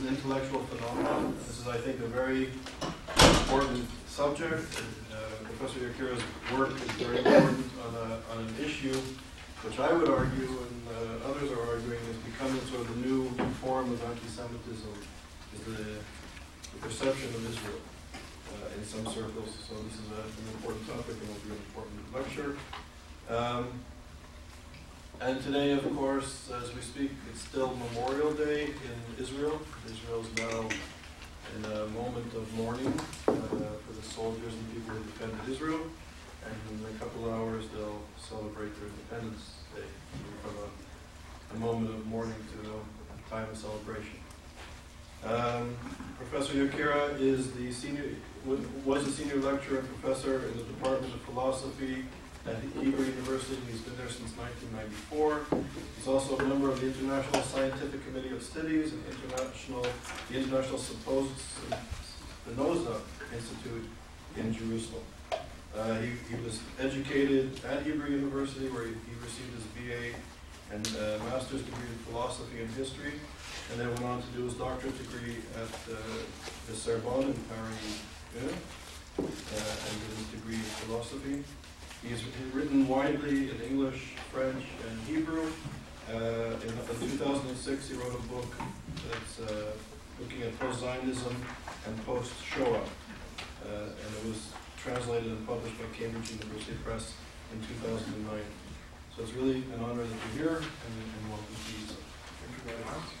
an intellectual phenomenon. This is, I think, a very important subject. Uh, Professor Yakira's work is very important on, a, on an issue which I would argue, and uh, others are arguing, is becoming sort of the new form of anti-Semitism, is the, the perception of Israel uh, in some circles. So this is a, an important topic and will be an important lecture. Um, and today, of course, as we speak, it's still Memorial Day in Israel. Israel is now in a moment of mourning uh, for the soldiers and people who defended Israel. And in a couple hours, they'll celebrate their Independence Day from a, a moment of mourning to a time of celebration. Um, professor Yakira is the senior, was a senior lecturer and professor in the Department of Philosophy at Hebrew University. He's been there since 1994. He's also a member of the International Scientific Committee of Studies and international, the International Spinoza Institute in Jerusalem. Uh, he, he was educated at Hebrew University where he, he received his BA and uh, master's degree in philosophy and history, and then went on to do his doctorate degree at uh, the Sorbonne in Paris, uh, and did his degree in philosophy. He's written widely in English, French, and Hebrew. Uh, in, in 2006, he wrote a book that's uh, looking at post-Zionism and post-Shoah, uh, and it was translated and published by Cambridge University Press in 2009. So it's really an honor that you're here, and, and welcome to you. Thank you very much.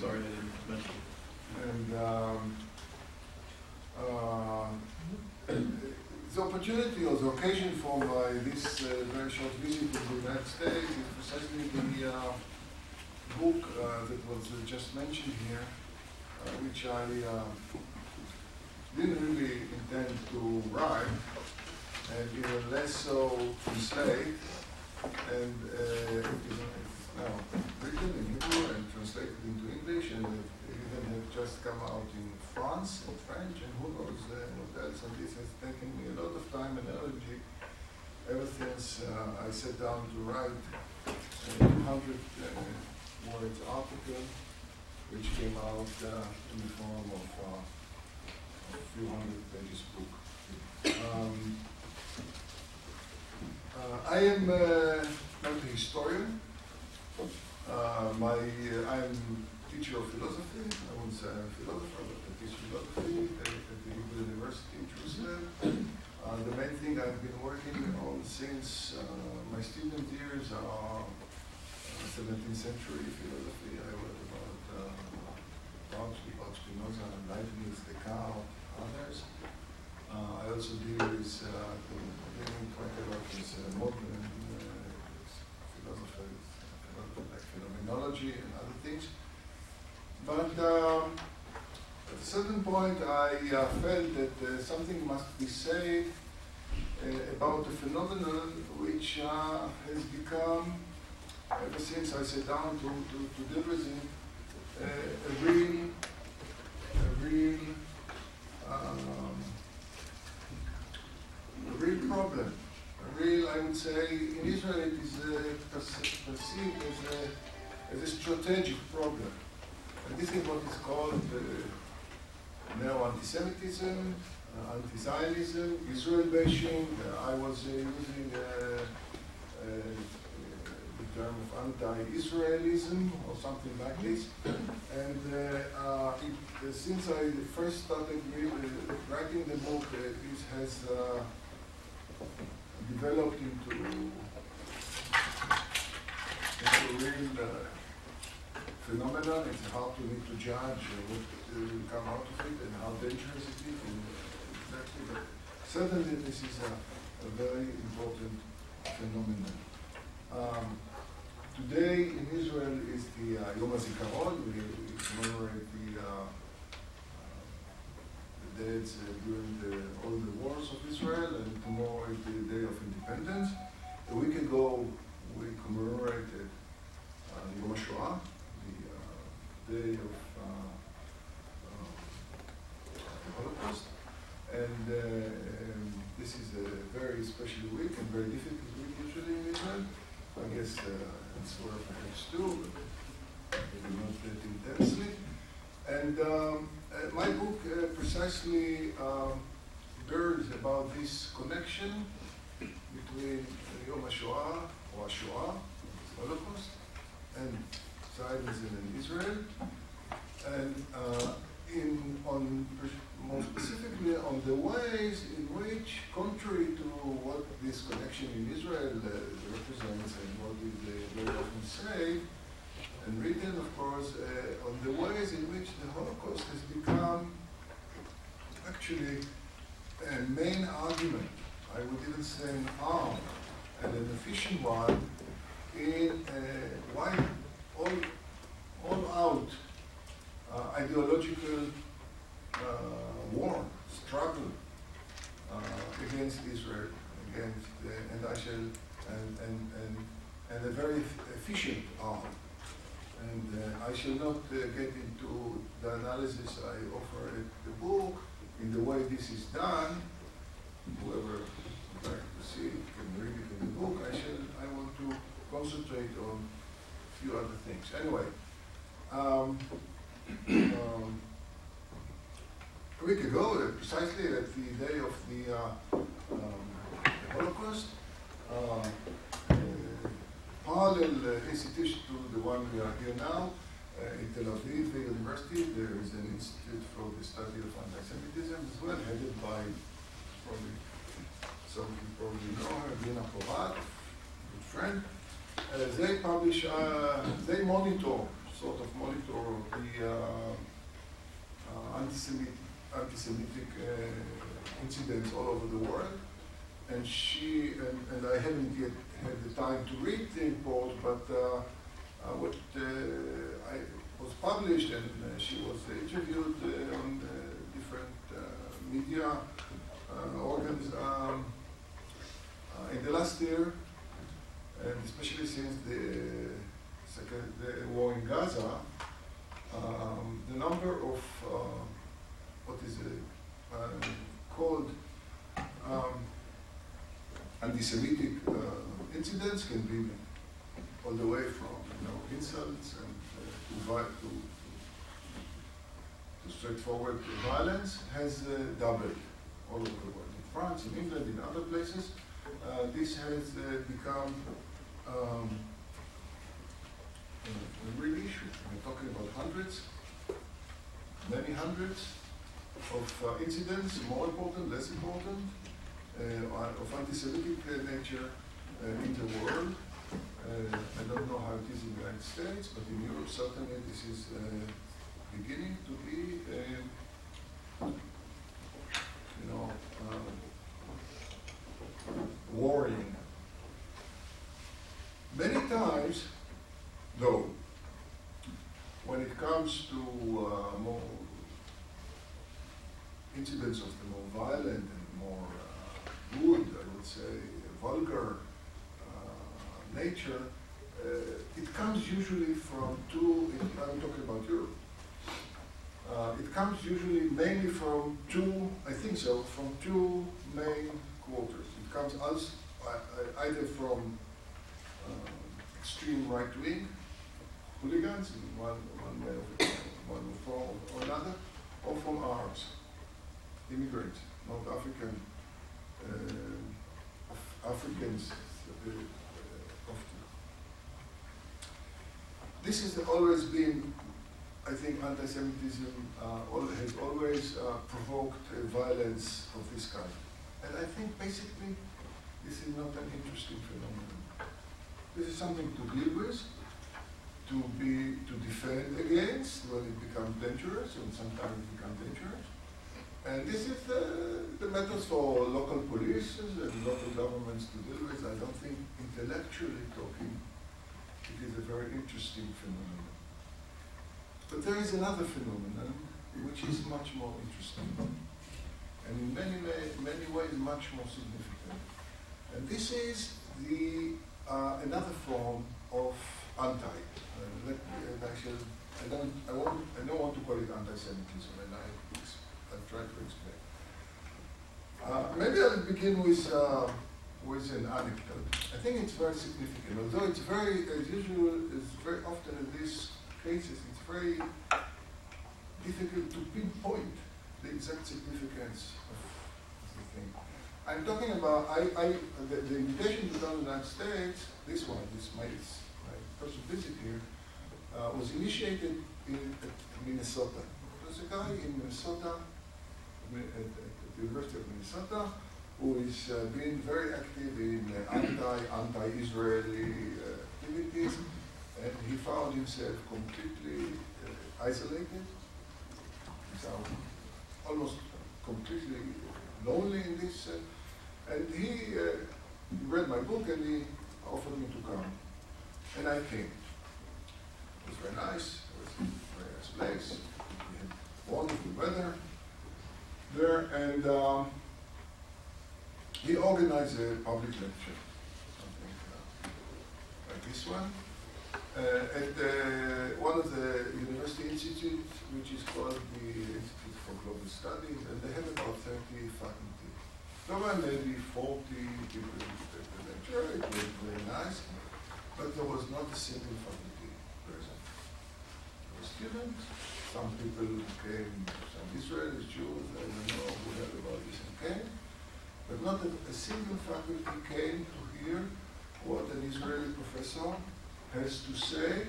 Sorry, I didn't mention. And um, uh, the opportunity or the occasion for my this uh, very short visit to the United States is precisely the uh, book uh, that was just mentioned here, uh, which I uh, didn't really intend to write, and even less so translate. And uh, now written in Hebrew and translated into English, and even have just come out in France and French, and who knows uh, what else. And this has taken me a lot of time and energy ever since uh, I sat down to write a hundred uh, words article which came out uh, in the form of uh, a few hundred pages book. Um, uh, I am uh, not a historian. Uh, my uh, I am teacher of philosophy. I wouldn't say I'm a philosopher, but I teach philosophy at, at the Hebrew University in Jerusalem. Uh, the main thing I've been working on since uh, my student years are 17th century philosophy. I wrote Bauch, about Spinoza, Leibniz, and Descartes, others. Uh, I also deal with uh, quite a lot with uh, modern uh, philosophers, like phenomenology and other things. But um, at a certain point, I uh, felt that uh, something must be said uh, about a phenomenon which uh, has become, ever since I sat down to, to, to deal with it, uh, a real, a real, um, a real problem. Real, I would say, in Israel it is uh, perceived as a, as a strategic problem. And this is what is called uh, neo-anti-Semitism, uh, anti-Zionism, Israel bashing. Uh, I was uh, using uh, uh, term of anti-Israelism or something like this. And it, since I first started writing the book, this has developed into, into real phenomenon. It's hard to need to judge uh, what uh, will come out of it and how dangerous it is. And, uh, exactly, but certainly this is a, a very important phenomenon. Um, today in Israel is the uh, Yom HaZikaron. We, commemorate the, uh, uh, the dates uh, during the, all the wars of Israel, and tomorrow is the Day of Independence. A week ago, we commemorated uh, Yom HaShoah, the uh, day of uh, uh, the Holocaust. And uh, um, this is a very special week and very difficult week usually in Israel. I guess uh, elsewhere perhaps too, but maybe not that intensely. And um, uh, my book uh, precisely um, bears about this connection between Yom HaShoah or Shoah, Holocaust, and Zionism in Israel, and uh, in on more specifically on the ways in which, contrary to what this connection in Israel uh, represents and what uh, very often say and written, of course, uh, on the ways in which the Holocaust has become actually a main argument. I would even say an arm and an efficient one in a wide, all, all out uh, ideological uh, war, struggle uh, against Israel, against, uh, and I shall, and, and, and, and a very efficient arm. And uh, I shall not uh, get into the analysis I offer in the book, in the way this is done. Whoever would like to see it can read it in the book. I shall, I want to concentrate on a few other things. Anyway, um, um, a week ago, uh, precisely at the day of the, uh, um, the Holocaust, uh, parallel uh, institution to the one we are here now, uh, in Tel Aviv University, there is an institute for the study of anti-Semitism as well, headed by probably some of you probably know her, Dina Porat, good friend. Uh, they publish, uh, they monitor, sort of monitor the uh, uh, anti-Semitic, anti-Semitic incidents all over the world. And she, and, and I haven't yet had the time to read the report, but uh, uh, what uh, I was published and uh, she was interviewed on different media organs um, in the last year, and especially since the second the war in Gaza, um, the number of what is it called um, anti-Semitic uh, incidents can be on the way from you know insults and uh, to, to, to straightforward violence has uh, doubled all over the world. In France, in England, in other places, uh, this has uh, become um, a real issue. We're talking about hundreds, many hundreds of uh, incidents, more important, less important, uh, of anti-Semitic nature uh, in the world. Uh, I don't know how it is in the United States, but in Europe certainly this is uh, beginning to be, uh, you know, um, worrying. Many times, though, when it comes to uh, more incidents of the more violent and more uh, rude, I would say, vulgar uh, nature, uh, it comes usually from two, I'm talking about Europe, uh, it comes usually mainly from two, I think so, from two main quarters. It comes as, uh, either from uh, extreme right wing hooligans in one, one way of one form or another, or from Arabs, immigrants, North African, uh, Af- Africans uh, uh, often. This has always been, I think, anti-Semitism uh, has always uh, provoked uh, violence of this kind. And I think basically this is not an interesting phenomenon. This is something to deal with, to be to defend against when it becomes dangerous, and sometimes it becomes dangerous. And this is the, the methods for local police and local governments to deal with. I don't think intellectually talking, it is a very interesting phenomenon. But there is another phenomenon which is much more interesting, and in many, many, ways much more significant. And this is the uh, another form of anti. Uh, let me, and I I don't, I won't, I don't want to call it anti-Semitism, and I, I've tried to explain. Uh, maybe I'll begin with, uh, with an anecdote. I think it's very significant, although it's very, as usual, it's very often in these cases, it's very difficult to pinpoint the exact significance of, the thing. I'm talking about, I, I, the, the invitation to the United States, this one, this my, my first visit here, uh, was initiated in Minnesota. There's a guy in Minnesota, at, at the University of Minnesota, who is uh, being very active in uh, anti, anti-Israeli uh, activities, and he found himself completely uh, isolated, so almost completely lonely in this. Uh, and he uh, read my book and he offered me to come. And I came. It was very nice. It was a very nice place. We had wonderful weather there. And um, he organized a public lecture, something uh, like this one, uh, at uh, one of the university institutes, which is called the Institute for Global Studies, and they have about 30 faculty. There were maybe 40 people at the lecture, it was very nice, but there was not a single faculty present. There were students, some people came, some Israelis, Jews, I don't know who heard about this and came, but not a, a single faculty came to hear what an Israeli professor has to say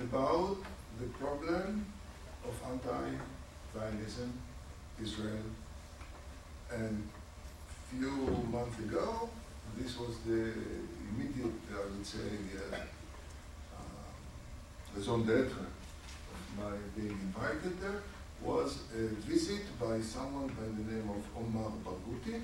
about the problem of anti-Zionism, Israel, and a few months ago, this was the immediate, I would say, uh, uh, raison d'être of my being invited there, was a visit by someone by the name of Omar Barghouti.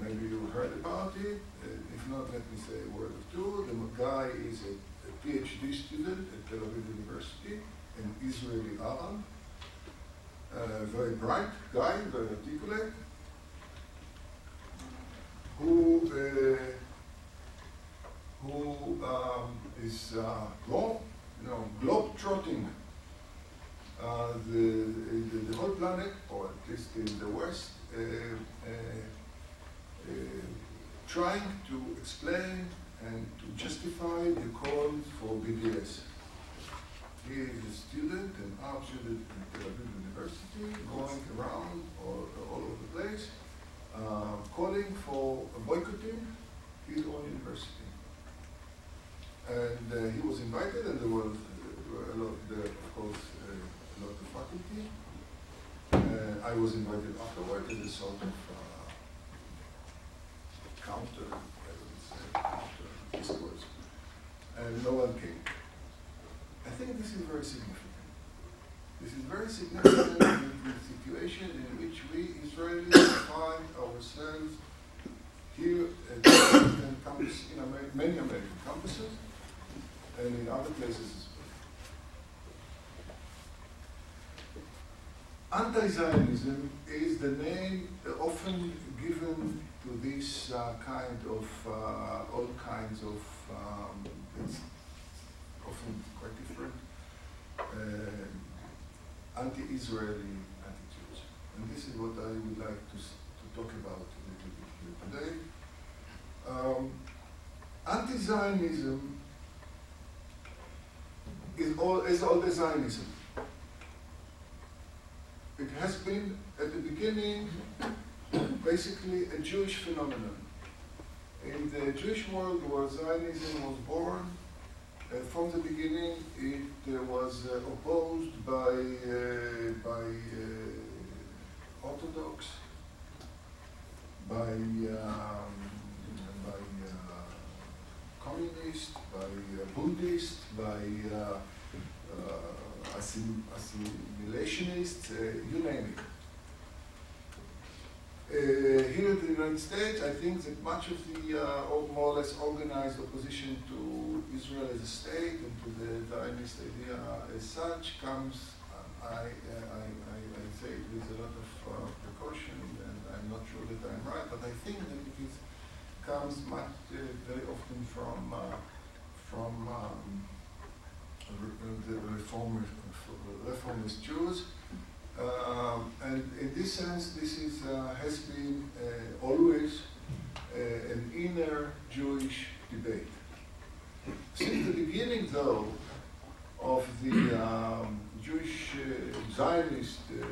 Maybe you heard about it. Uh, if not, let me say a word or two. The guy is a, a PhD student at Tel Aviv University, an Israeli Arab, a very bright guy, very articulate, who uh, who um, is uh, you know, globe trotting uh, the, the the whole planet, or at least in the West, uh, uh, uh, trying to explain and to justify the call for BDS. He is a student, an art student at Tel Aviv University, going around all, all over the place, uh, calling for boycotting his own university. And uh, he was invited, and there was were a lot, there, of course, uh, a lot of faculty. Uh, I was invited afterward as a sort of uh, counter, I would counter discourse. And no one came. I think this is very significant. This is very significant in the situation in which we Israelis find ourselves here at American campus, in Amer- many American campuses and in other places as well. Anti-Zionism is the name often given to this uh, kind of, uh, all kinds of, um, it's often quite different, uh, anti-Israeli attitudes. And this is what I would like to, to talk about a little bit here today. Um, anti-Zionism is all, is all the Zionism. It has been at the beginning basically a Jewish phenomenon. In the Jewish world where Zionism was born, uh, from the beginning it uh, was uh, opposed by, uh, by uh, Orthodox, by, um, by uh, communist, by Bundist, by assim- assimilationist, you name it. Uh, here in the United States, I think that much of the uh, more or less organized opposition to Israel as a state and to the Zionist idea as such comes, uh, I, I, I, I say it with a lot of precaution, and I'm not sure that I'm right, but I think that it is, comes much, very often from, from um, the reformist, reformist Jews. Um, and in this sense, this is, uh, has been uh, always uh, an inner Jewish debate. Since the beginning, though, of the um, Jewish uh, Zionist uh,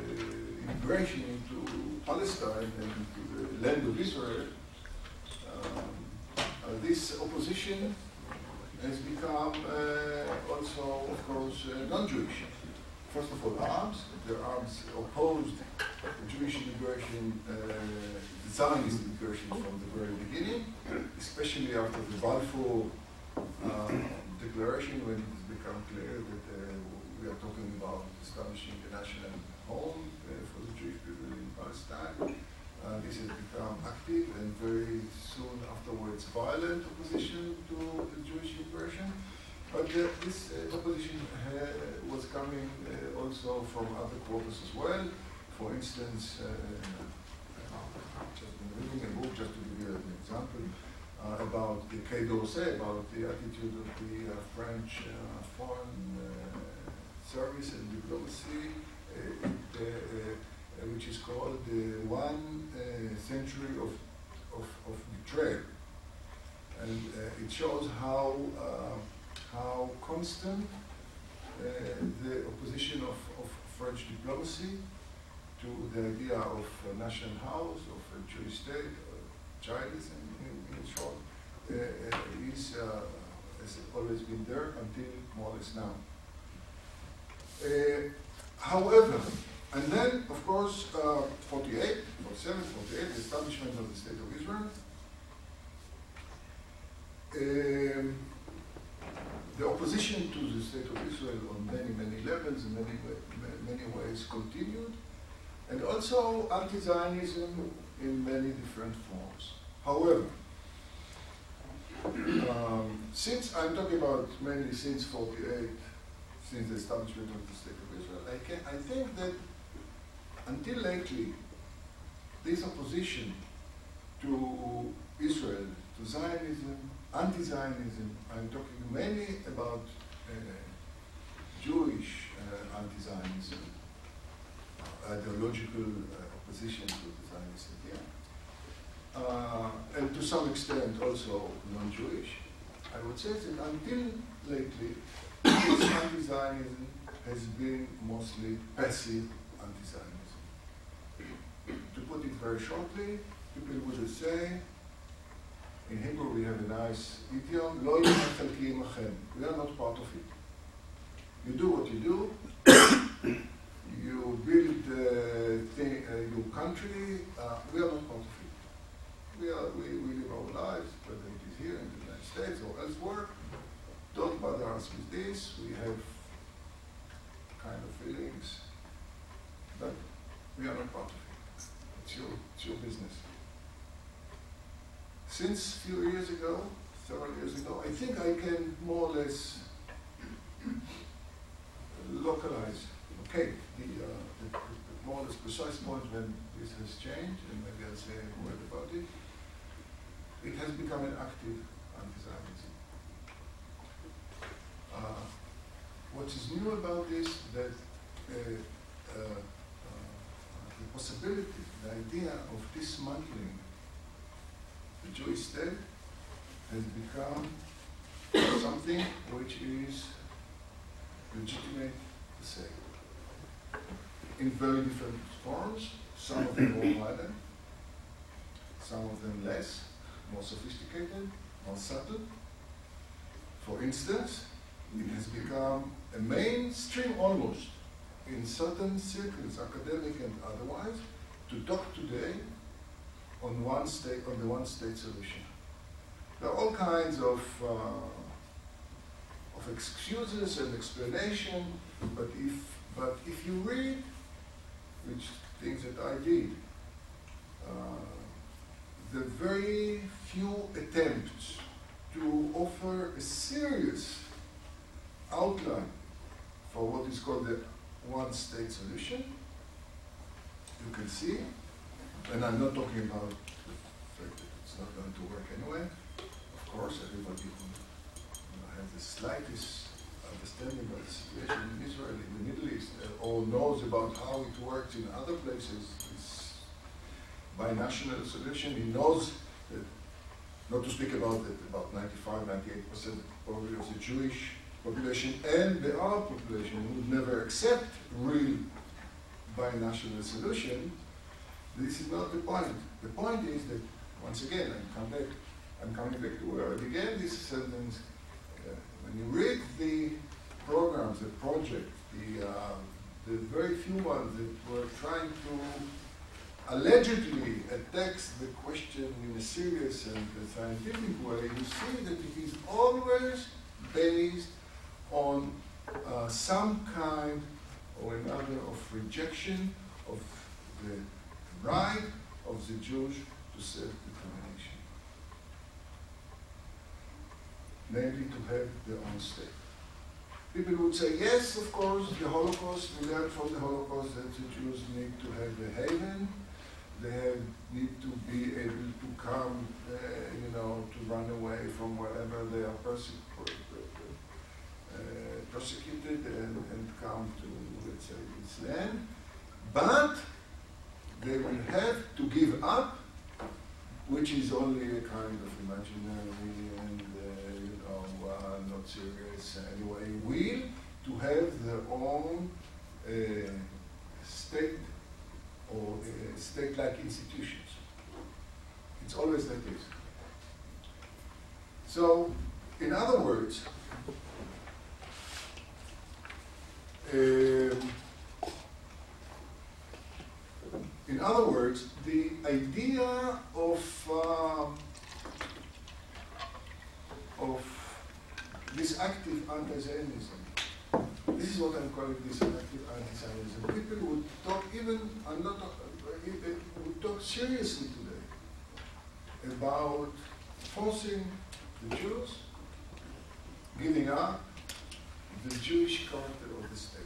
immigration into Palestine and into the land of Israel, um, uh, this opposition has become also, of course, non-Jewish. First of all, Arabs. The Arabs opposed the Jewish immigration, uh, the Zionist immigration from the very beginning, especially after the Balfour uh, Declaration, when it has become clear that uh, we are talking about establishing a national home uh, for the Jewish people in Palestine. Uh, this has become active and very soon afterwards violent opposition to the Jewish immigration. But uh, this uh, opposition uh, was coming uh, also from other quarters as well. For instance, uh, I've just been reading a book, just to give you an example, uh, about the Quai d'Orsay, about the attitude of the uh, French uh, foreign uh, service and diplomacy, uh, it, uh, uh, which is called the one uh, century of, of, of betrayal. And uh, it shows how, uh, how constant uh, the opposition of, of French diplomacy to the idea of a national house, of a Jewish state, uh, Zionism in, in short, uh, is, uh, has always been there until more or less now. Uh, however, and then, of course, uh, 48, 47, 48, the establishment of the State of Israel. Um, the opposition to the State of Israel on many, many levels, in many, many ways continued, and also anti-Zionism in many different forms. However, um, since I'm talking about mainly since 48, since the establishment of the State of Israel, I, can, I think that until lately, this opposition to Israel, to Zionism, anti-Zionism, I'm talking mainly about uh, Jewish uh, anti-Zionism, uh, ideological uh, opposition to the Zionist idea, uh, and to some extent also non-Jewish. I would say that until lately, anti-Zionism has been mostly passive anti-Zionism. To put it very shortly, people would say, in Hebrew we have a nice idiom, לא יהיה חלקי עמכם. We are not part of it. You do what you do, you build uh, thing, uh, your country, uh, we are not part of it. We, are, we, we live our lives, whether it is here in the United States or elsewhere. Don't bother us with this. We have kind of feelings, but we are not part of it. It's your, it's your business. Since a few years ago, several years ago, I think I can more or less localize, okay, the, uh, the, the more or less precise point when this has changed, and maybe I'll say a word about it. It has become an active anti-Zionism. Uh, what is new about this that uh, uh, uh, the possibility, the idea of dismantling the Jewish state has become something which is legitimate to say. In very different forms, some of them more modern, some of them less, more sophisticated, more subtle. For instance, it has become a mainstream almost in certain circles, academic and otherwise, to talk today on one state on the one state solution. There are all kinds of, uh, of excuses and explanation, but if, but if you read, which things that I did, uh, the very few attempts to offer a serious outline for what is called the one-state solution, you can see, and I'm not talking about it's not going to work anyway. Of course, everybody who you know, has the slightest understanding of the situation in Israel, in the Middle East, uh, or knows about how it works in other places, is binational solution. He knows that, not to speak about that, about 95, 98 percent probably of the Jewish population and the Arab population would never accept real binational solution. This is not the point. The point is that, once again, I'm coming back, I'm coming back to where I began this sentence. Uh, when you read the programs, the project, the, uh, the very few ones that were trying to allegedly attacks the question in a serious and a scientific way, you see that it is always based on uh, some kind or another of rejection of the right of the Jews to self-determination, namely to have their own state. People would say, yes, of course, the Holocaust, we learned from the Holocaust that the Jews need to have a haven, they have, need to be able to come, uh, you know, to run away from wherever they are persecuted, uh, persecuted and, and come to, let's say, this land. But they will have to give up, which is only a kind of imaginary and, uh, you know, uh, not serious anyway, will to have their own uh, state or uh, state-like institutions. It's always like this. So, in other words, um, in other words, the idea of uh, of this active anti-Zionism. This is what I'm calling this active anti-Zionism. People would talk even, I'm not, uh, would talk seriously today about forcing the Jews giving up the Jewish character of the state.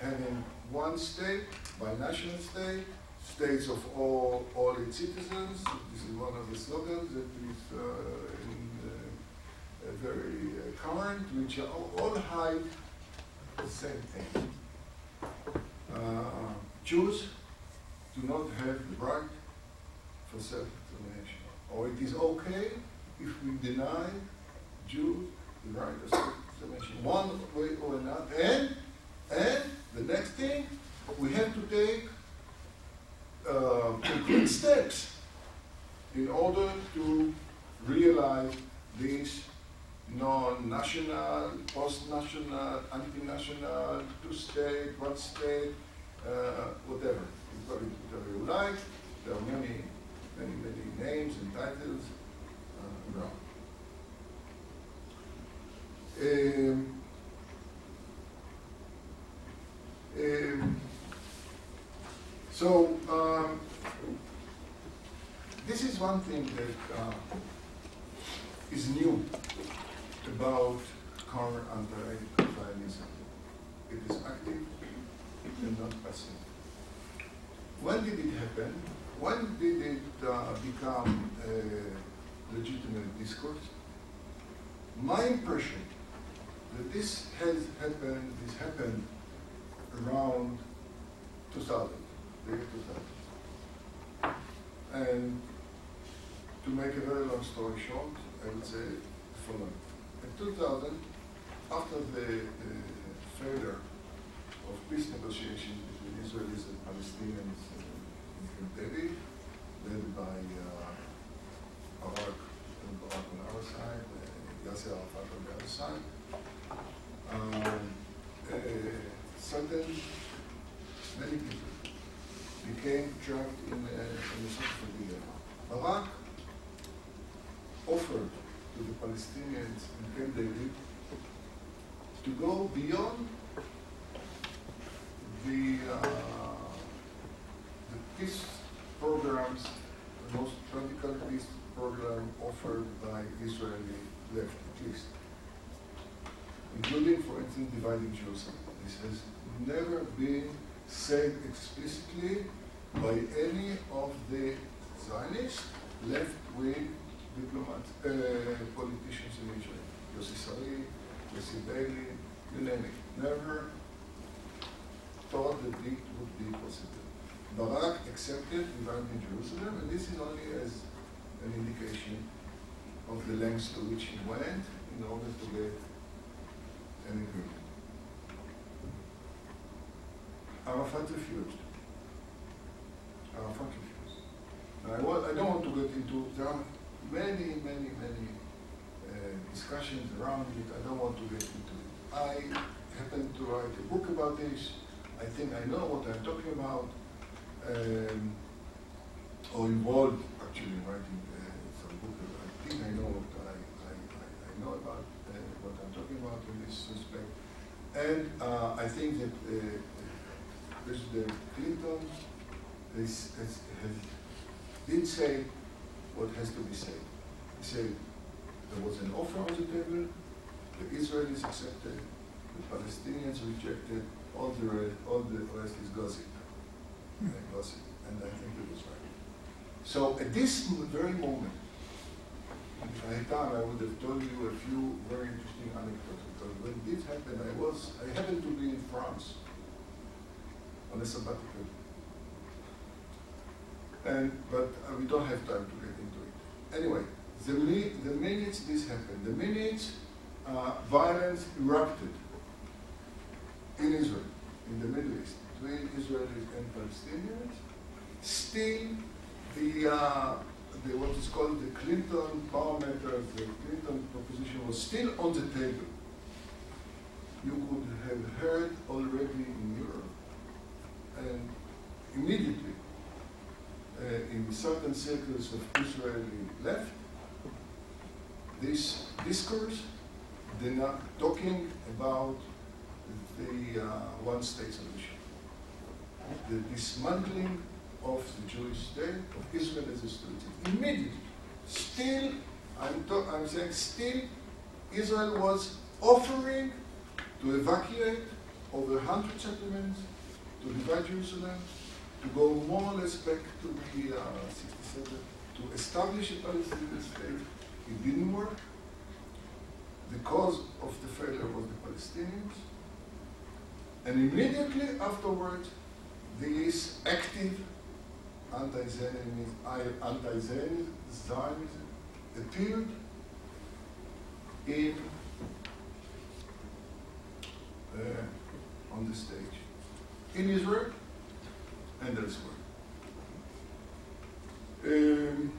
Having one state, binational state, states of all, all its citizens. This is one of the slogans that is uh, in, uh, very uh, current, which all hide the same thing. Uh, Jews do not have the right for self-determination. Or it is okay if we deny Jews the right of self-determination, one way or another. And, and the next thing, we have to take uh, concrete steps in order to realize this non-national, post-national, anti-national, two-state, one-state, uh, whatever. Whatever you like. There are many, many, many names and titles uh, around. Um, um, so, um, this is one thing that uh, is new about current anti-Zionism. It is active and not passive. When did it happen? When did it uh, become a legitimate discourse? My impression that this has happened, this happened around 2000, the year 2000. And to make a very long story short, I would say the following. In 2000, after the, the failure of peace negotiations between Israelis and Palestinians in Camp led by uh, Barak, Barak on our side, uh, Yasser Arafat on the other side, um, uh, suddenly many people became trapped in, the South of the Soviet Barak offered to the Palestinians in Camp David to go beyond the, uh, the peace programs, the most radical peace program offered by Israeli left, at least, including, for instance, dividing Jerusalem. This has never been said explicitly by any of the Zionist left-wing diplomats, uh, politicians in Israel. Yossi Sarid, Yossi Beilin, you name it. Never thought that it would be possible. Barak accepted dividing Jerusalem, and this is only as an indication of the lengths to which he went in order to get an agreement. Arafat refused. Arafat refused. Now, I, wa- I don't want to get into, there are many, many, many uh, discussions around it. I don't want to get into it. I happen to write a book about this. I think I know what I'm talking about. Um, or involved actually in writing uh, some book. I think I know what I, I, I, I know about uh, what I'm talking about in this respect. And uh, I think that uh, President Clinton is, has, has, did say what has to be said. He said there was an offer on the table, the Israelis accepted, the Palestinians rejected, all the, all the rest is gossip. Uh, gossip. And I think it was right. So at this very moment, if I had time, I would have told you a few very interesting anecdotes. Because when this happened, I was, I happened to be in France on a sabbatical. And, but uh, we don't have time to get into it. Anyway, the, the minutes this happened, the minutes uh, violence erupted in Israel, in the Middle East, between Israelis and Palestinians, still the, uh, the what is called the Clinton power parameters, the Clinton proposition was still on the table. You could have heard already in Europe and immediately uh, in certain circles of Israeli left, this discourse, they're not talking about the uh, one-state solution, the dismantling of the Jewish state, of Israel as a state. Immediately, still, I'm, to- I'm saying, still, Israel was offering to evacuate over 100 settlements, to divide Jerusalem, to go more or less back to the uh, 67, to establish a Palestinian state. It didn't work. The cause of the failure was the Palestinians. And immediately afterwards, this active anti-Zionism, anti-Zionism appeared in uh, on the stage in Israel and elsewhere. Um,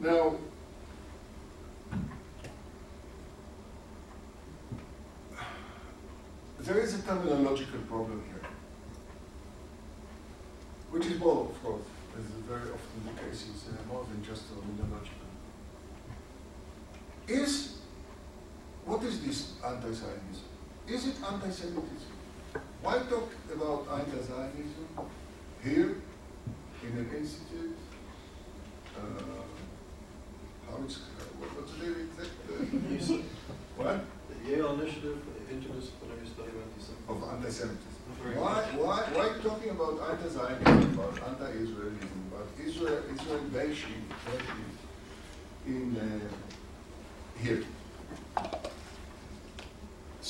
now, there is a terminological problem here, which is more, of course, as is very often the case, is uh, more than just terminological. Is what is this anti-Zionism? Is it anti-Semitism? Why talk about anti-Zionism here in an institute? Uh, how it's, what, what's the name Uh, what? The Yale Initiative for the Interdisciplinary Study of Antisemitism. Of anti-Semitism. Why, why, why talking about anti-Zionism, about anti-Israelism, about Israel, Israel bashing in uh, here?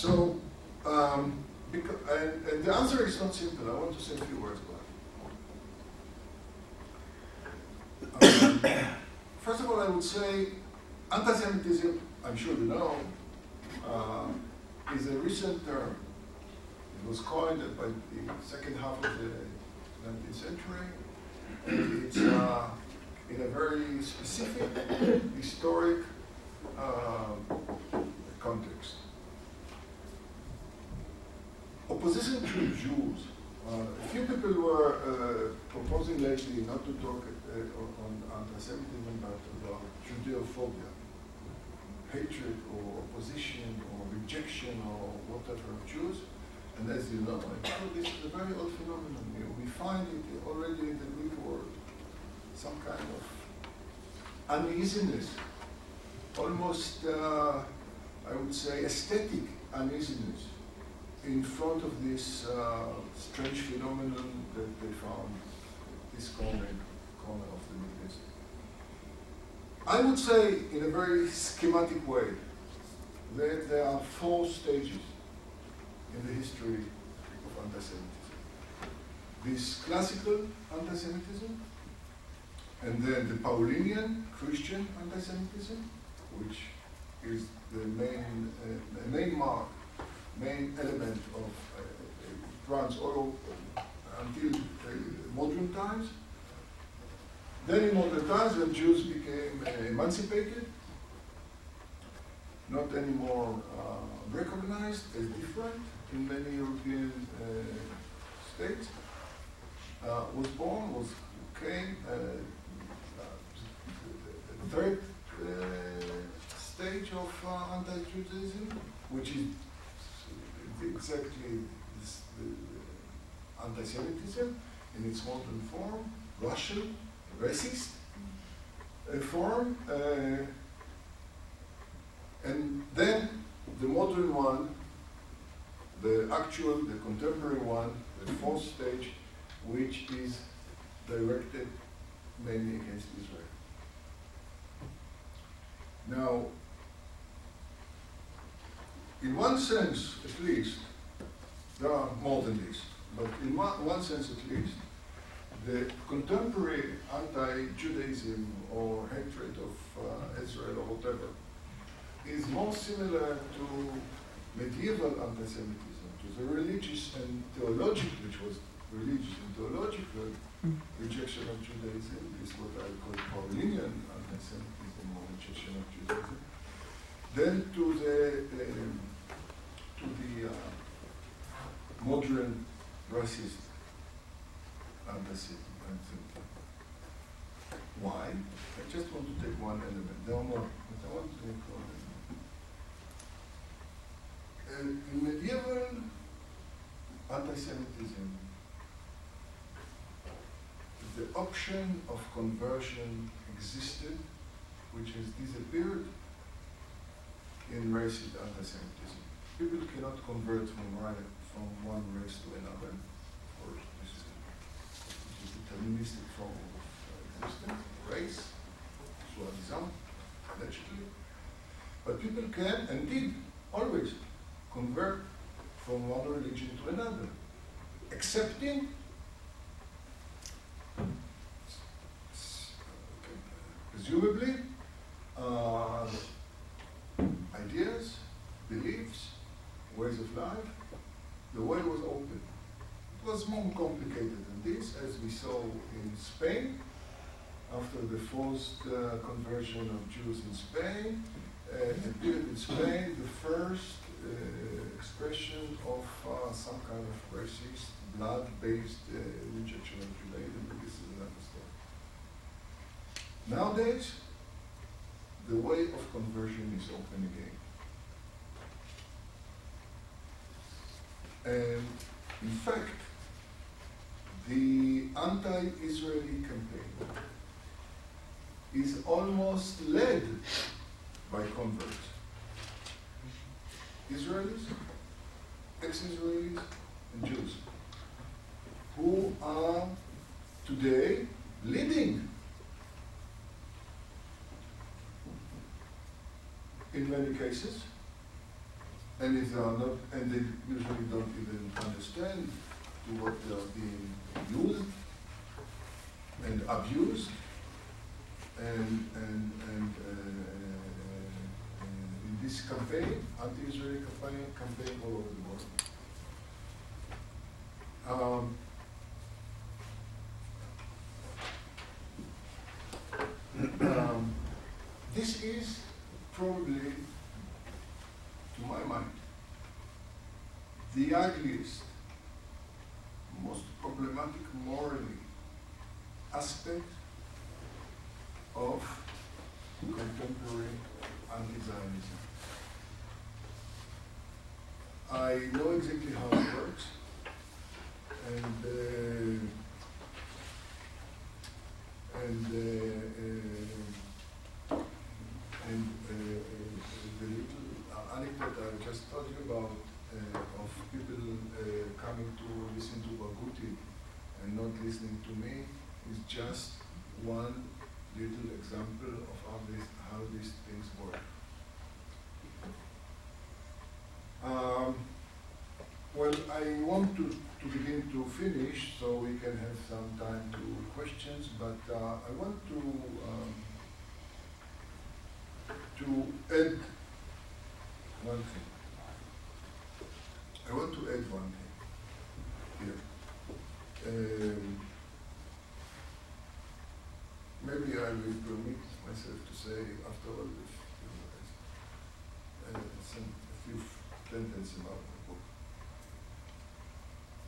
So, um, because, and, and the answer is not simple. I want to say a few words about it. Um, first of all, I would say anti-Semitism, I'm sure you know, uh, is a recent term. It was coined by the second half of the 19th century. It's uh, in a very specific historic uh, context. Opposition to Jews. Uh, a few people were uh, proposing lately not to talk uh, on anti-Semitism, but about Judeophobia, hatred or opposition or rejection or whatever of Jews. And as you know, this is a very old phenomenon. We find it already in the Greek world, some kind of uneasiness, almost, uh, I would say, aesthetic uneasiness in front of this uh, strange phenomenon that they found this corner, corner of the Middle. I would say, in a very schematic way, that there are four stages in the history of anti-Semitism. This classical anti-Semitism, and then the Paulinian Christian anti-Semitism, which is the main, uh, the main mark main element of uh, runs all until uh, modern times. Then in modern times, when Jews became uh, emancipated, not anymore uh, recognized as different in many European uh, states, uh, was born, was came the third stage of anti-Judaism, which is exactly this, anti-Semitism in its modern form, Russian, racist uh, form, uh, and then the modern one, the actual, the contemporary one, the fourth stage, which is directed mainly against Israel. Now, in one sense, at least, there are more than this, but in one, one sense at least, the contemporary anti-Judaism or hatred of uh, Israel or whatever is more similar to medieval anti-Semitism, to the religious and theological, which was religious and theological rejection of Judaism, is what I call Paulinian anti-Semitism or rejection of Judaism, then to the um, to the uh, modern racist anti-Semitism. Why? I just want to take one element. There are more, but I want to take one element. Uh, in medieval anti-Semitism, the option of conversion existed, which has disappeared in racist anti-Semitism. People cannot convert from, from one race to another. or this is, this deterministic form of uh, existence, race, soi-disant, allegedly. But people can and did always convert from one religion to another, accepting presumably uh, ideas, beliefs, ways of life, the way was open. It was more complicated than this, as we saw in Spain, after the forced uh, conversion of Jews in Spain, uh, in Spain the first uh, expression of uh, some kind of racist, blood-based uh, rejection of Judaism, this is another story. Nowadays, the way of conversion is open again. And in fact, the anti-Israeli campaign is almost led by converts. Israelis, ex-Israelis, and Jews, who are today leading in many cases and if they are not, and they usually don't even understand to what they are being used and abused, and and and uh, uh, in this campaign, anti-Israeli campaign, campaign all over the world. Um, um, this is probably to my mind, the ugliest, most problematic morally aspect of contemporary anti-Zionism. I know exactly how it works, and uh, and uh, uh, the little uh, anecdote I just told you about uh, of people uh, coming to listen to Barghouti and not listening to me is just one little example of how this how these things work. Um, well, I want to, to begin to finish so we can have some time to questions, but uh, I want to um, to add one thing. I want to add one thing here. Um, maybe I will permit myself to say after all if, uh, some, a few sentences about the book.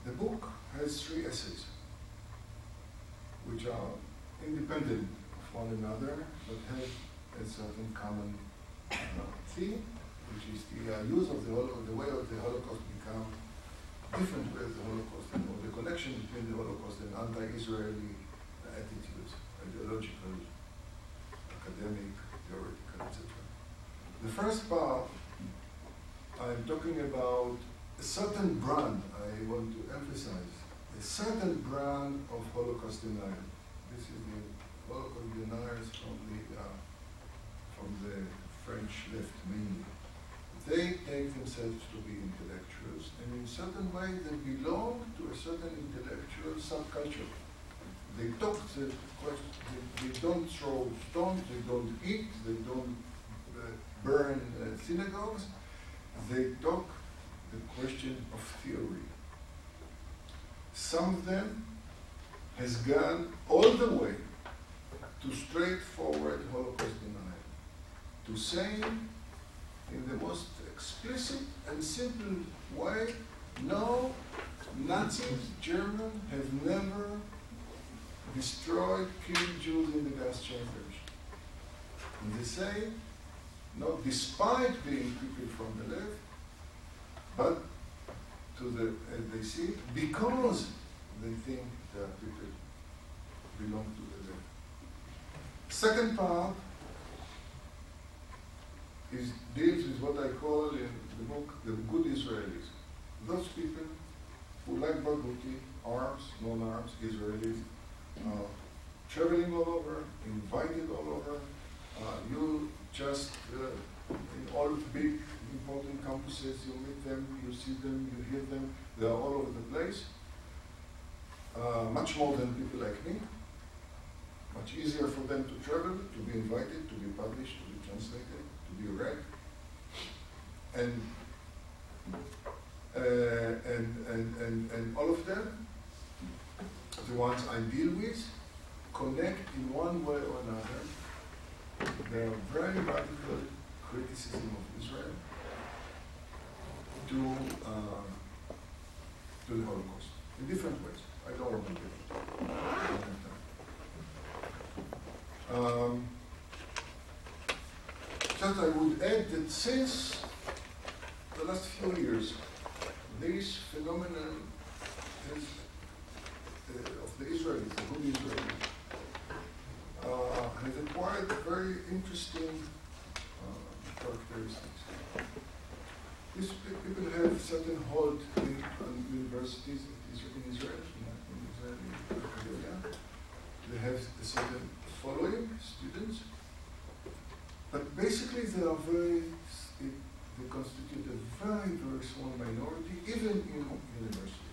The book has three essays, which are independent of one another, but have a certain common uh, theme, which is the uh, use of the, holo- the way of the Holocaust become different way of the Holocaust, or the connection between the Holocaust and anti-Israeli attitudes, ideological, academic, theoretical, etc. The first part, I'm talking about a certain brand, I want to emphasize, a certain brand of Holocaust denial. This is the Holocaust deniers from the, uh, from the French left mainly. They take themselves to be intellectuals, and in certain way they belong to a certain intellectual subculture. They talk the question, they, they don't throw stones, they don't eat, they don't uh, burn uh, synagogues, they talk the question of theory. Some of them has gone all the way to straightforward Holocaust denial, to saying in the most explicit and simple way, no, Nazis, German, have never destroyed, killed Jews in the gas chambers. And they say, not despite being people from the left, but to the, as they see because they think that people belong to the left. Second part is deals with what I call in the book the good Israelis. Those people who like Barghouti, arms, non-arms, Israelis, uh, traveling all over, invited all over. Uh, you just uh, in all big important campuses, you meet them, you see them, you hear them. They are all over the place. Uh, much more than people like me. Much easier for them to travel, to be invited, to be published, to be translated, to be read. And uh, and, and, and, and all of them, the ones I deal with, connect in one way or another their very radical criticism of Israel to, uh, to the Holocaust in different ways. I don't it. Um, just I would add that since the last few years, this phenomenon uh, the good Israelis, uh, has acquired very interesting uh, characteristics. Pe- people have certain hold in universities in Israel, in. They have a certain following, students, but basically they are very, it- they constitute a very, very small minority, even in universities.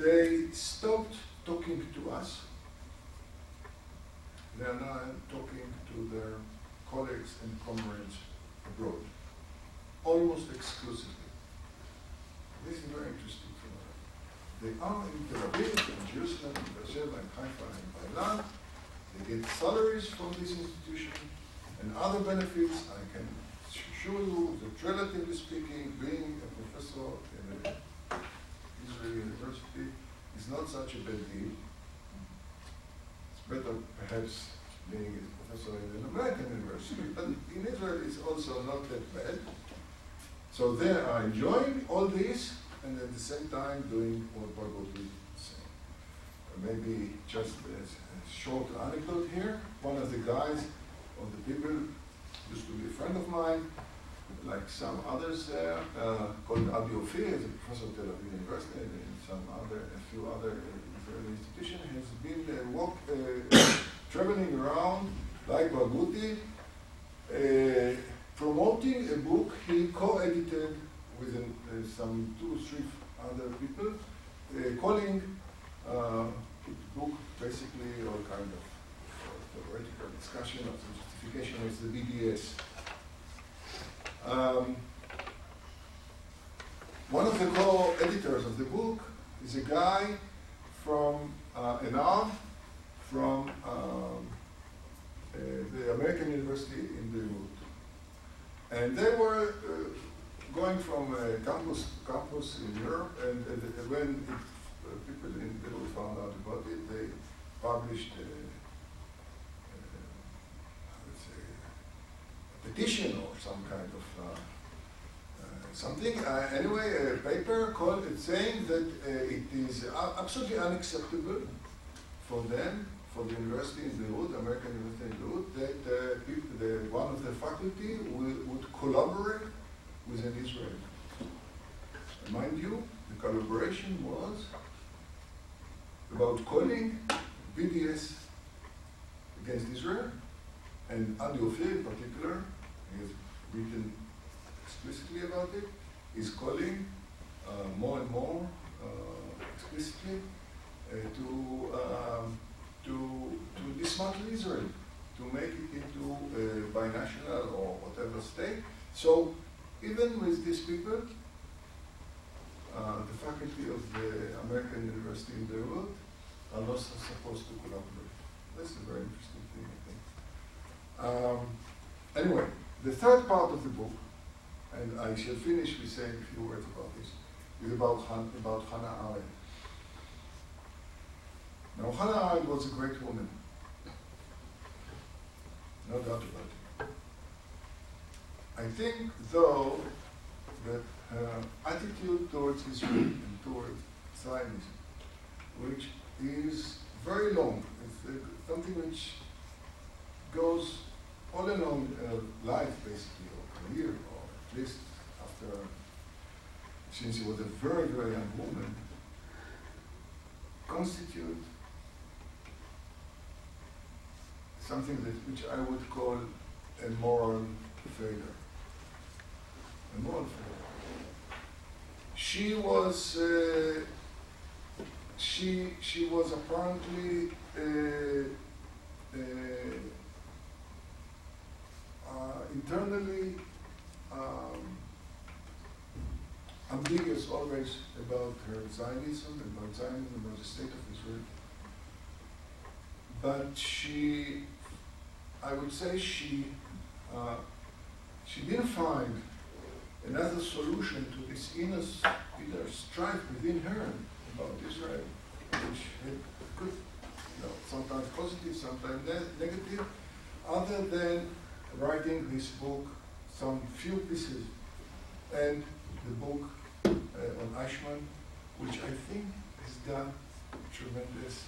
They stopped talking to us. They are now talking to their colleagues and comrades abroad, almost exclusively. This is very interesting phenomenon. They are in Tel Aviv, in Jerusalem, in Beersheba, in Haifa, and Bar-Ilan. They get salaries from this institution and other benefits. I can show you that relatively speaking, being a professor in an Israeli university is not such a bad deal. It's better perhaps being a professor in an American university, but in Israel it's also not that bad. So they are enjoying all this and at the same time doing what. Uh, Maybe just a, short anecdote here. One of the guys, or the people, used to be a friend of mine, like some others there, uh, called Adi Ophir, a professor at Tel Aviv University, and some other, a few other uh, Israeli institutions, has been uh, walk, uh, traveling around like Barghouti, uh, promoting a book he co-edited with uh, some two, three other people, uh, calling uh, book basically all kind of uh, theoretical discussion of the justification of the BDS. Um, one of the co-editors of the book is a guy from uh, arm from um, uh, the American University in Beirut. And they were uh, going from uh, campus to campus in Europe, and, and, and when it, uh, people in Beirut found out about it, they published a, a, I would say, a petition or some kind of uh, uh, something. Uh, anyway, a paper called it saying that it is absolutely unacceptable for them, for the university in Beirut, American University in Beirut, that people, the, one of the faculty would, would collaborate with an Israeli. Mind you, the collaboration was about calling BDS against Israel, and Adi Ophir in particular, he has written explicitly about it, is calling uh, more and more uh, explicitly uh, to, um, to, to dismantle Israel, to make it into a binational or whatever state. So even with these people, uh, the faculty of the American University in Beirut are not supposed to collaborate. That's a very interesting thing, I think. Um, anyway, the third part of the book, and I shall finish with saying a few words about this, is about, Han, about Hannah Arendt. Now, Hannah Arendt was a great woman. No doubt about it. I think, though, that her attitude towards Israel and towards Zionism, which is very long, it's uh, something which goes all along uh, life, basically, or career, or at least after, since she was a very, very young woman, constitute something that which I would call a moral failure. A moral failure. She was uh, she she was apparently uh, internally um, ambiguous always about her Zionism, and about Zionism, about the state of Israel. But she, I would say she, uh, she didn't find another solution to this inner, inner strife within her about Israel, which had good, you know, sometimes positive, sometimes ne- negative, other than writing this book, some few pieces, and the book uh, on Eichmann, which I think has done tremendous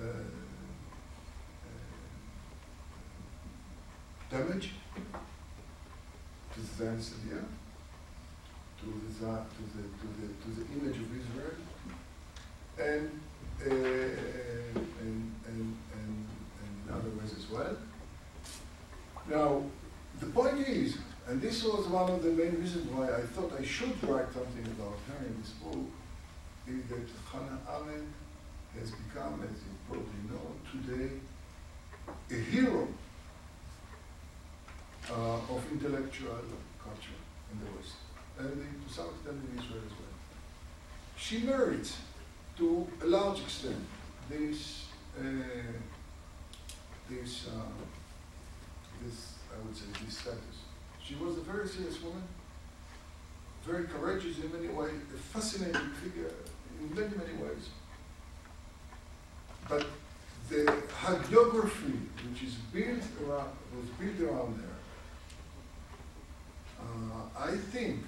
uh, uh, damage to the idea, to the, to the, to the, to the image of Israel, and, uh, and, and, and, and in other ways as well. Now, the point is, and this was one of the main reasons why I thought I should write something about her in this book, is that Hannah Arendt has become, as you probably know, today a hero uh, of intellectual culture in the West, and in, to some extent in Israel as well. She merits, to a large extent, this, uh, this, uh, this, I would say, this status. She was a very serious woman, very courageous in many ways, a fascinating figure in many, many ways. But the hagiography which is built around, was built around there, uh, I think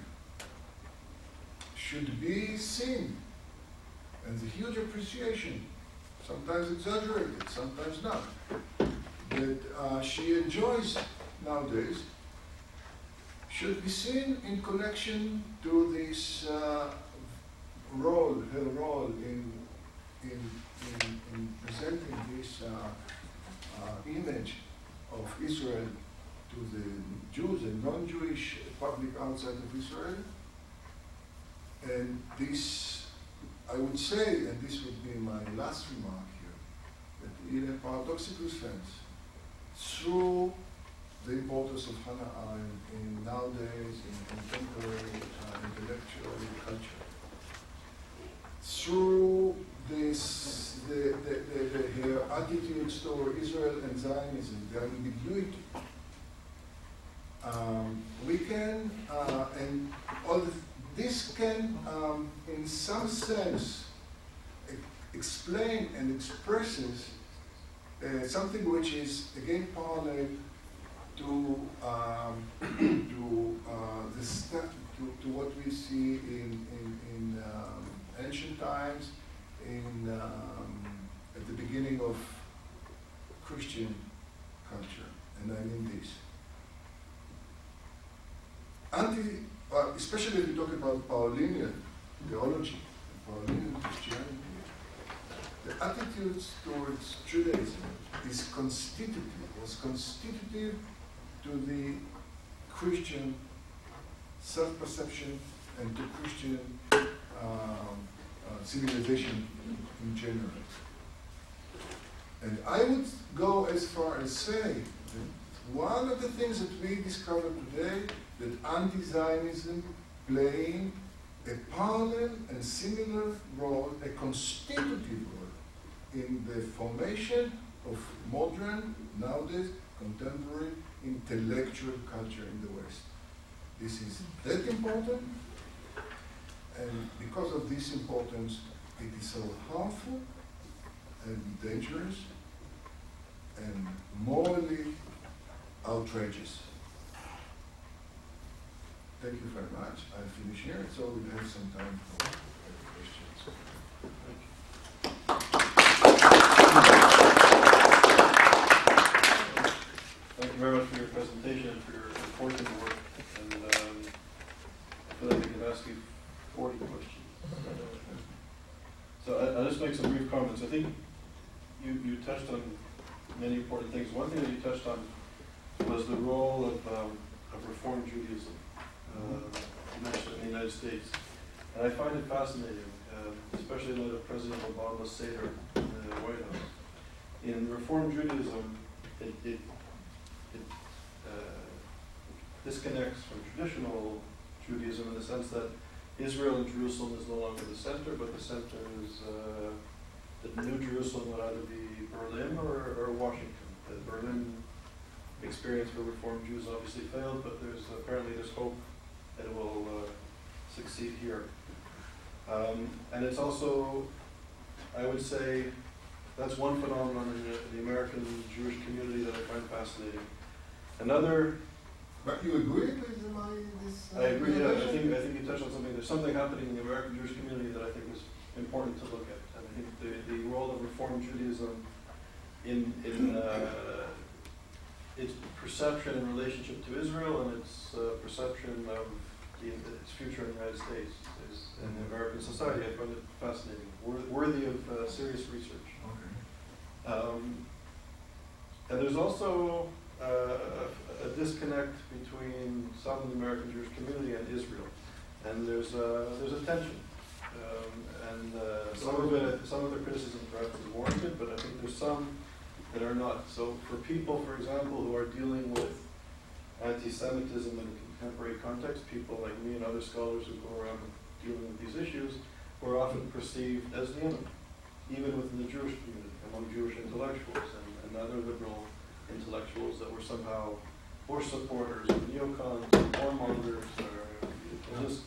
should be seen and the huge appreciation, sometimes exaggerated, sometimes not, that uh, she enjoys nowadays should be seen in connection to this uh, role, her role in, in, in, in presenting this uh, uh, image of Israel to the Jews and non-Jewish public outside of Israel. And this, I would say, and this would be my last remark here, that in a paradoxical sense, through the importance of Hannah Arendt in nowadays in contemporary uh, intellectual culture. Through this, the, the, the, the, her attitudes toward Israel and Zionism, the ambiguity, um, we can, uh, and all this can, um, in some sense, explain and expresses uh, something which is again parallel to um, to uh, to, to what we see in in, in um, ancient times, in um, at the beginning of Christian culture, and I mean this. Anti, uh, especially if you talk about Pauline theology, Pauline Christianity, attitudes towards Judaism is constitutive, was constitutive to the Christian self-perception and to Christian um, uh, civilization in general. And I would go as far as say that one of the things that we discover today that anti-Zionism playing a parallel and similar role, a constitutive role in the formation of modern, nowadays, contemporary intellectual culture in the West. This is that important, and because of this importance, it is so harmful and dangerous and morally outrageous. Thank you very much. I'll finish here, so we'll have some time for questions. Thank you very much for your presentation and for your important work. And um, I feel like I can ask you forty questions. So I- I'll just make some brief comments. I think you, you touched on many important things. One thing that you touched on was the role of, um, of Reform Judaism, uh, in the United States. And I find it fascinating, um, especially in light of President Obama's Seder in the White House. In Reform Judaism, it, it it uh, disconnects from traditional Judaism in the sense that Israel and Jerusalem is no longer the center, but the center is uh, the New Jerusalem would either be Berlin or, or Washington. The Berlin experience for Reformed Jews obviously failed, but there's apparently there's hope that it will uh, succeed here. Um, and it's also, I would say, that's one phenomenon in the, the American Jewish community that I find fascinating. Another, But you agree with my, this? uh, I agree, yeah, I think, I think you touched on something, there's something happening in the American Jewish community that I think is important to look at. And the, the role of Reform Judaism in, in, uh, its perception in relationship to Israel and its, uh, perception of the, its future in the United States is, in the American society, I find it fascinating, wor- worthy of, uh, serious research. Okay. Um, and there's also uh, a, a disconnect between some of the American Jewish community and Israel, and there's a, there's a tension. Um, and uh, some of it, some of the criticism perhaps is warranted, but I think there's some that are not. So for people, for example, who are dealing with anti-Semitism in a contemporary context, people like me and other scholars who go around dealing with these issues, were often perceived as the enemy, even within the Jewish community, among Jewish intellectuals and, and other liberal intellectuals that were somehow Bush supporters, or neocons, or warmongers, or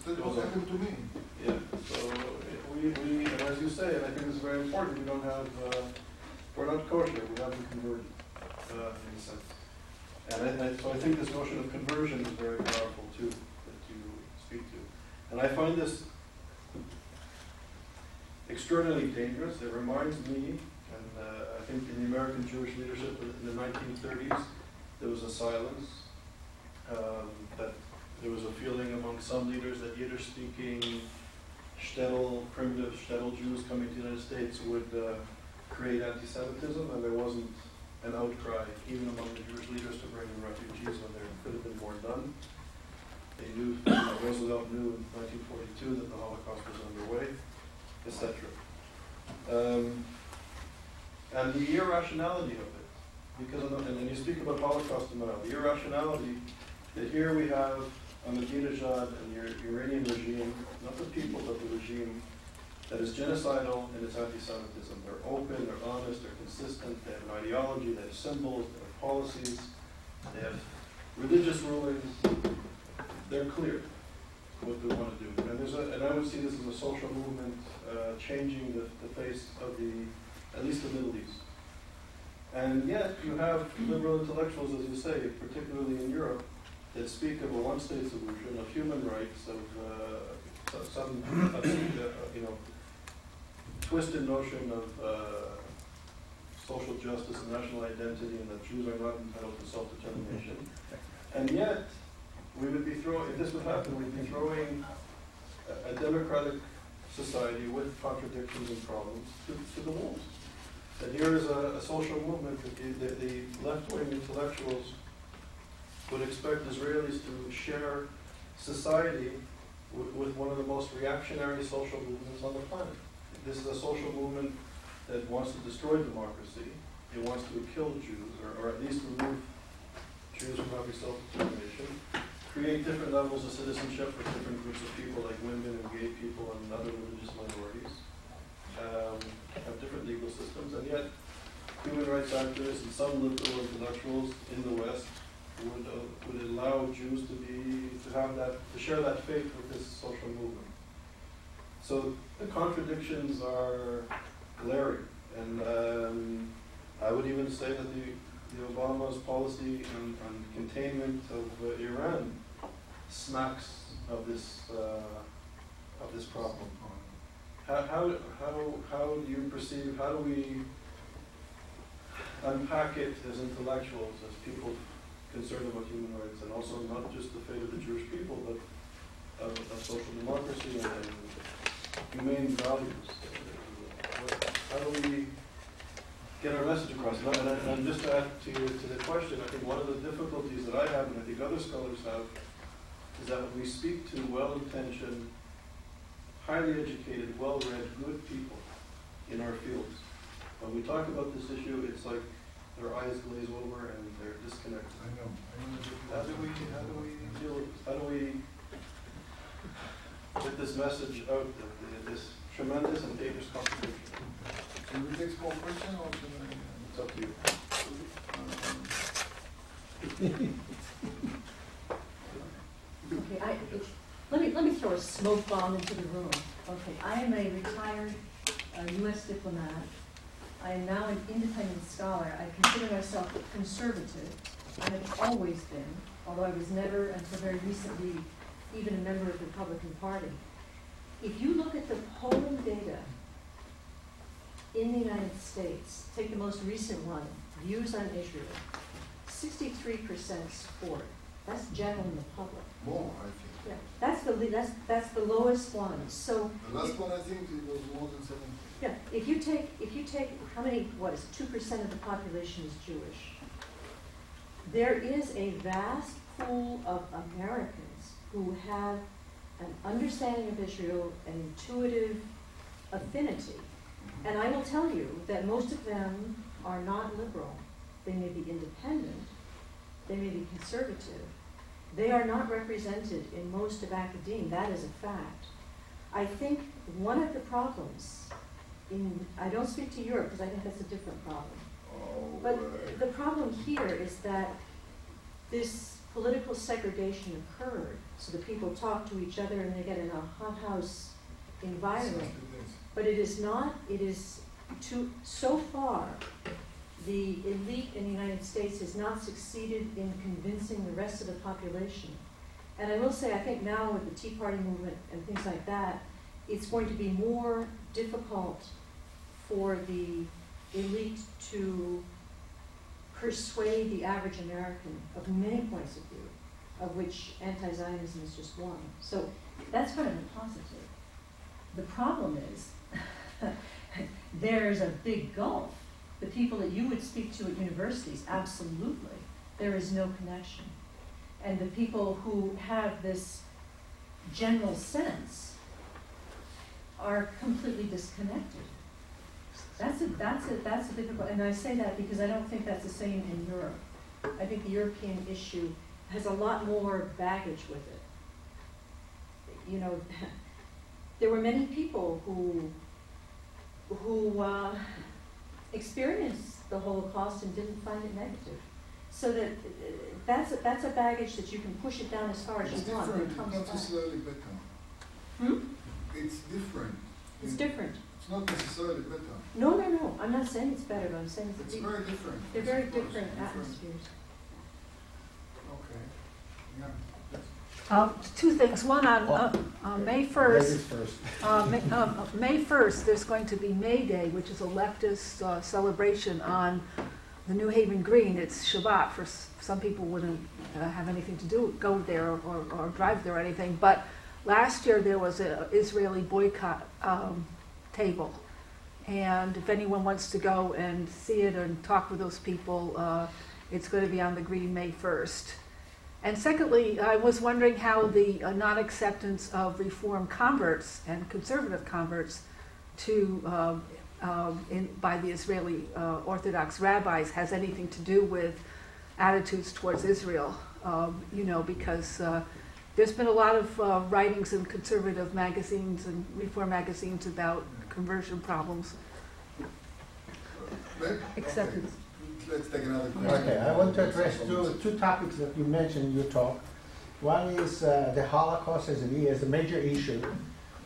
That was happened to me. Yeah, so we, we, as you say, and I think this is very important, we don't have, uh, we're not kosher, we haven't converted, uh, in a sense. And I, I, so I think this notion of conversion is very powerful too, that you speak to. And I find this extraordinarily dangerous. It reminds me, and uh, I think in the American Jewish leadership in the nineteen thirties, there was a silence. Um, that there was a feeling among some leaders that Yiddish-speaking shtetl, primitive shtetl Jews coming to the United States would uh, create anti-Semitism, and there wasn't an outcry, even among the Jewish leaders, to bring in refugees when there could have been more done. They knew, Roosevelt knew in 1942 that the Holocaust was underway, etc. Um, and the irrationality of it, because, and then you speak about Holocaust denial, the irrationality that here we have Ahmadinejad and the Iranian regime, not the people, but the regime, that is genocidal in its anti-Semitism. They're open, they're honest, they're consistent, they have an ideology, they have symbols, they have policies, they have religious rulings. They're clear what they want to do. And there's a, and I would see this as a social movement uh, changing the, the face of the, at least the Middle East. And yet you have liberal intellectuals, as you say, particularly in Europe, that speak of a one-state solution, of human rights, of uh, some, uh, you know, twisted notion of uh, social justice and national identity, and that Jews are not entitled to self-determination. And yet, we would be throwing, if this would happen, we'd be throwing a, a democratic society with contradictions and problems to, to the wolves. And here is a, a social movement that the, that the left-wing intellectuals would expect Israelis to share society with, one of the most reactionary social movements on the planet. This is a social movement that wants to destroy democracy. It wants to kill Jews, or, or at least remove Jews from having self-determination. Create different levels of citizenship for different groups of people, like women and gay people and other religious minorities. Um, have different legal systems, and yet human rights activists and some liberal intellectuals in the West would, uh, would allow Jews to be, to have that, to share that faith with this social movement. So the contradictions are glaring, and um, I would even say that the, the Obama's policy on, on containment of uh, Iran smacks of this, uh, of this problem. How, how, how, how do you perceive, how do we unpack it as intellectuals, as people concerned about human rights, and also not just the fate of the Jewish people, but of, social democracy and, and humane values? How do we get our message across? And, and, and just to add to, to the question, I think one of the difficulties that I have, and I think other scholars have, is that when we speak to well-intentioned, highly educated, well-read, good people in our fields, when we talk about this issue, it's like their eyes glaze over and they're disconnected. I know, I know. How do we, how do we deal how do we get this message out, that the- this tremendous and dangerous contradiction? Can we take small question or should I? It's up to you. Okay, I, it's- let me, let me throw a smoke bomb into the room. Okay, I am a retired uh, US diplomat. I am now an independent scholar. I consider myself conservative. I have always been, although I was never until very recently even a member of the Republican Party. If you look at the polling data in the United States, take the most recent one, views on Israel, sixty-three percent support. That's general in the public. More, I think. Yeah, that's the, that's, that's the lowest one, so, The last one, I think, it was more than seventy. Yeah, if you take, if you take, how many, what is, two percent of the population is Jewish? There is a vast pool of Americans who have an understanding of Israel, an intuitive affinity. And I will tell you that most of them are not liberal. They may be independent, they may be conservative. They are not represented in most of academia, that is a fact. I think one of the problems in, I don't speak to Europe because I think that's a different problem. Oh, But the problem here is that this political segregation occurred, so the people talk to each other and they get in a hothouse environment. But it is not, it is to, so far, the elite in the United States has not succeeded in convincing the rest of the population. And I will say, I think now with the Tea Party movement and things like that, it's going to be more difficult for the elite to persuade the average American of many points of view, of which anti-Zionism is just one. So that's kind of a positive. The problem is, there's a big gulf. The people that you would speak to at universities, absolutely, there is no connection. And the people who have this general sense are completely disconnected. That's a, that's a, that's a difficult, and I say that because I don't think that's the same in Europe. I think the European issue has a lot more baggage with it. You know, there were many people who, who, uh, experienced the Holocaust and didn't find it negative. So that, uh, that's, a- that's a baggage that you can push it down as far as It's you want, it comes back. necessarily better. Hmm? It's different. It's In- different. It's not necessarily better. No, no, no, I'm not saying it's better, but I'm saying It's it's, very different. they're I very suppose, different atmospheres. Okay, yeah. Uh, Two things, one on uh, uh, May 1st, Ladies first. uh, May uh, May 1st, there's going to be May Day, which is a leftist uh, celebration on the New Haven Green. It's Shabbat, for s- some people wouldn't uh, have anything to do, go there or or drive there or anything, but last year there was an Israeli boycott um, table. And if anyone wants to go and see it and talk with those people, uh, it's going to be on the Green May 1st. And secondly, I was wondering how the uh, non-acceptance of Reform converts and conservative converts to, um, um, in, by the Israeli uh, Orthodox rabbis has anything to do with attitudes towards Israel. Um, you know, because uh, there's been a lot of uh, writings in conservative magazines and Reform magazines about conversion problems. Let- Acceptance. okay, Let's take another question. Okay, I want to address two, two topics that you mentioned in your talk. One is uh, the Holocaust as a, as a major issue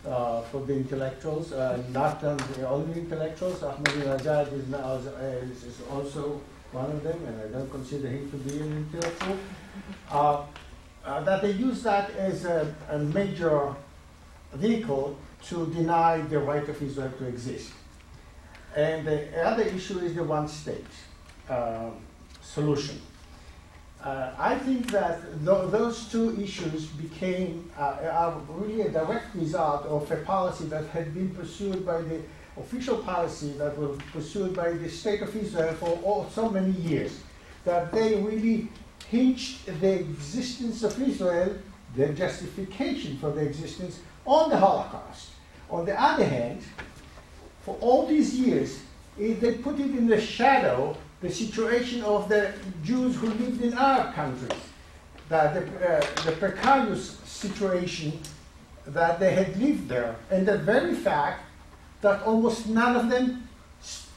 uh, for the intellectuals, uh, not um, the only intellectuals. Ahmadinejad is now is, is also one of them, and I don't consider him to be an intellectual. Uh, uh, that they use that as a, a major vehicle to deny the right of Israel to exist. And the other issue is the one state um, solution. Uh, I think that tho- those two issues became uh, are really a direct result of a policy that had been pursued by the official policy that was pursued by the state of Israel for all, so many years. That they really hinged the existence of Israel, their justification for the existence, on the Holocaust. On the other hand, for all these years, they put it in the shadow the situation of the Jews who lived in Arab countries, that the, uh, the precarious situation that they had lived there, and the very fact that almost none of them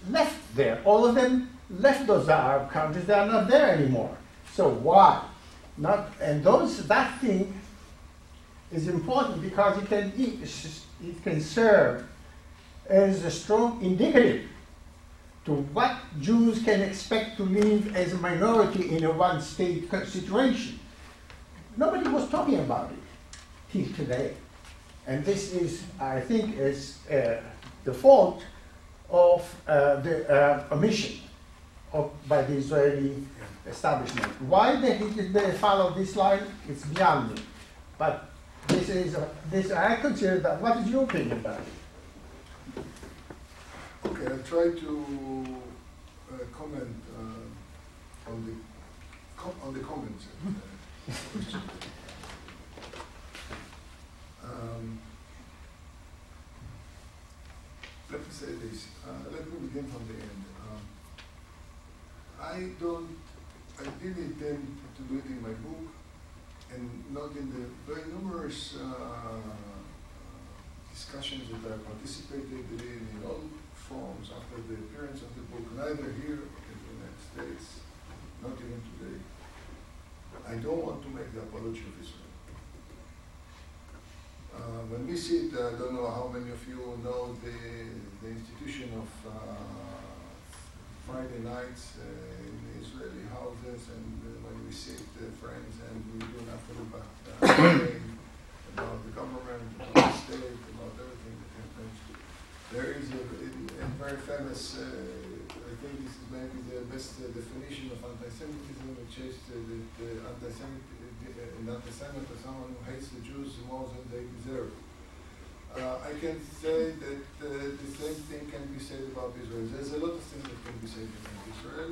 left there. All of them left those Arab countries; they are not there anymore. So why? Not and those that thing is important because it can it can serve as a strong indicative to what Jews can expect to live as a minority in a one state situation. Nobody was talking about it till today. And this is, I think, is uh, the fault of uh, the uh, omission of, by the Israeli establishment. Why they, they follow this line, it's beyond me. But this is, a, this, I consider that, what is your opinion about it? Okay, I'll try to uh, comment uh, on the on the comments. uh. Um, let me say this. Uh, let me begin from the end. Um, I don't. I didn't intend to do it in my book, and not in the very numerous uh, discussions that I participated in in all forms after the appearance of the book, neither here in the United States, not even today. I don't want to make the apology of Israel. Uh, when we sit, I don't know how many of you know the, the institution of uh, Friday nights uh, the houses, and uh, when we sit, uh, friends, and we do nothing uh, complain about the government, about the state, about everything that happens. There is a, a very famous, uh, I think this is maybe the best uh, definition of anti-Semitism, which is uh, that uh, anti-Semit, uh, an anti-Semit is someone who hates the Jews more than they deserve. Uh, I can say that uh, the same thing can be said about Israel. There's a lot of things that can be said about Israel,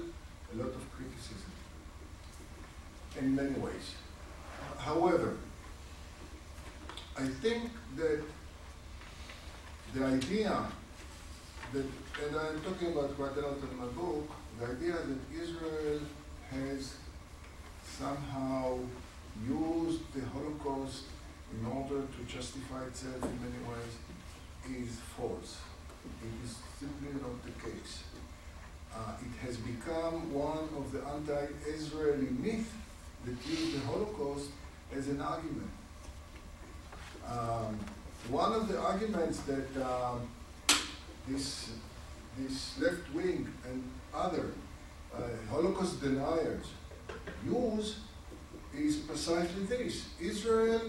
a lot of criticism, in many ways. However, I think that the idea that, and I'm talking about quite a lot in my book, the idea that Israel has somehow used the Holocaust in order to justify itself in many ways is false. It is simply not the case. Uh, it has become one of the anti-Israeli myths that use the Holocaust as an argument. Um, one of the arguments that um, this, this left wing and other uh, Holocaust deniers use is precisely this. Israel,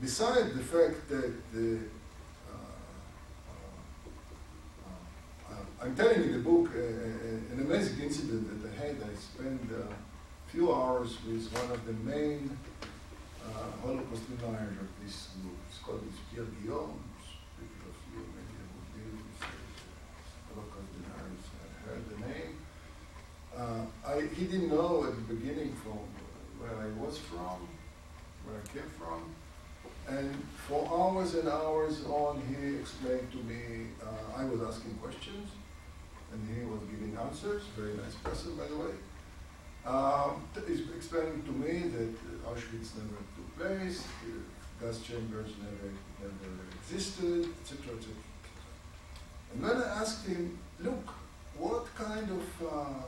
beside the fact that the, uh, uh, uh, I'm telling you the book uh, uh, an amazing incident that I had. I spent a few hours with one of the main uh, Holocaust deniers of this group. It's called Pierre Guillaume. People of you maybe who deal with Holocaust deniers uh, heard the name. Uh, I, he didn't know at the beginning from where I was from, where I came from. And for hours and hours on, he explained to me, uh, I was asking questions, and he was giving answers, very nice person, by the way. Um, explaining to me that Auschwitz never took place, gas chambers never, never existed, etc., etc. And when I asked him, look, what kind of uh,